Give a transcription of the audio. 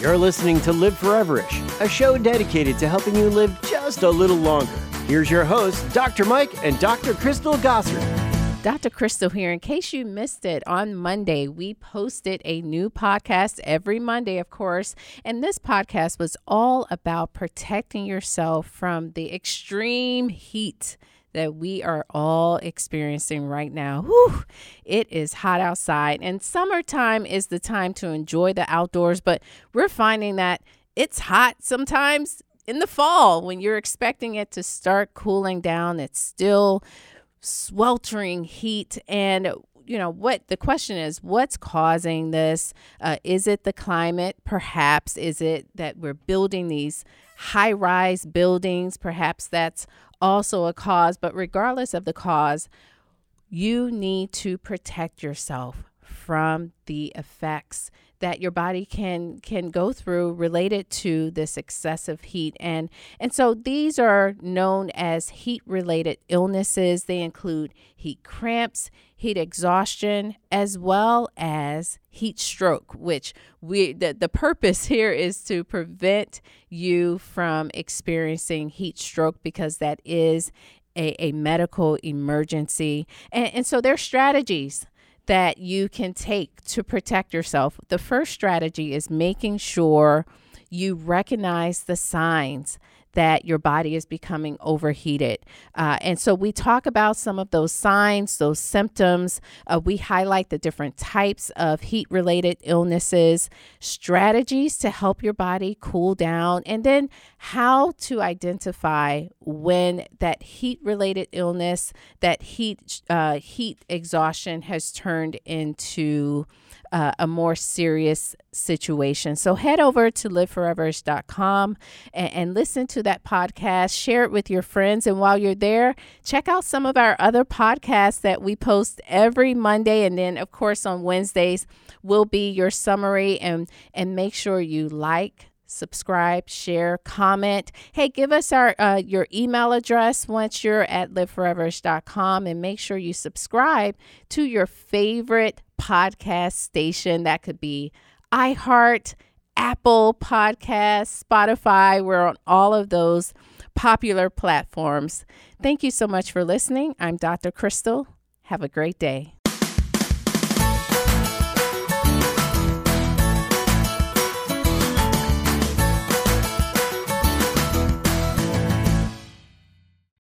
You're listening to Live Foreverish, a show dedicated to helping you live just a little longer. Here's your hosts, Dr. Mike and Dr. Crystal Gossard. Dr. Crystal here. In case you missed it, on Monday, we posted a new podcast every Monday, of course. And this podcast was all about protecting yourself from the extreme heat that we are all experiencing right now. Whew, it is hot outside, and summertime is the time to enjoy the outdoors, but we're finding that it's hot sometimes in the fall when you're expecting it to start cooling down. It's still sweltering heat and you know what the question is what's causing this? Uh, is it the climate? Perhaps is it that we're building these high rise buildings? Perhaps that's also a cause, but regardless of the cause, you need to protect yourself from the effects that your body can can go through related to this excessive heat. And and so these are known as heat related illnesses. They include heat cramps heat exhaustion as well as heat stroke which we the, the purpose here is to prevent you from experiencing heat stroke because that is a, a medical emergency. And, and so there are strategies that you can take to protect yourself. The first strategy is making sure you recognize the signs that your body is becoming overheated. Uh, and so we talk about some of those signs, those symptoms. Uh, we highlight the different types of heat related illnesses, strategies to help your body cool down, and then how to identify when that heat related illness, that heat, uh, heat exhaustion has turned into uh, a more serious situation. So head over to liveforeverish.com and, and listen to that podcast, share it with your friends. And while you're there, check out some of our other podcasts that we post every Monday. And then, of course, on Wednesdays will be your summary and, and make sure you like, subscribe, share, comment. Hey, give us our uh, your email address once you're at liveforeverish.com and make sure you subscribe to your favorite podcast station. That could be iHeart, Apple Podcasts, Spotify. We're on all of those popular platforms. Thank you so much for listening. I'm Dr. Crystal. Have a great day.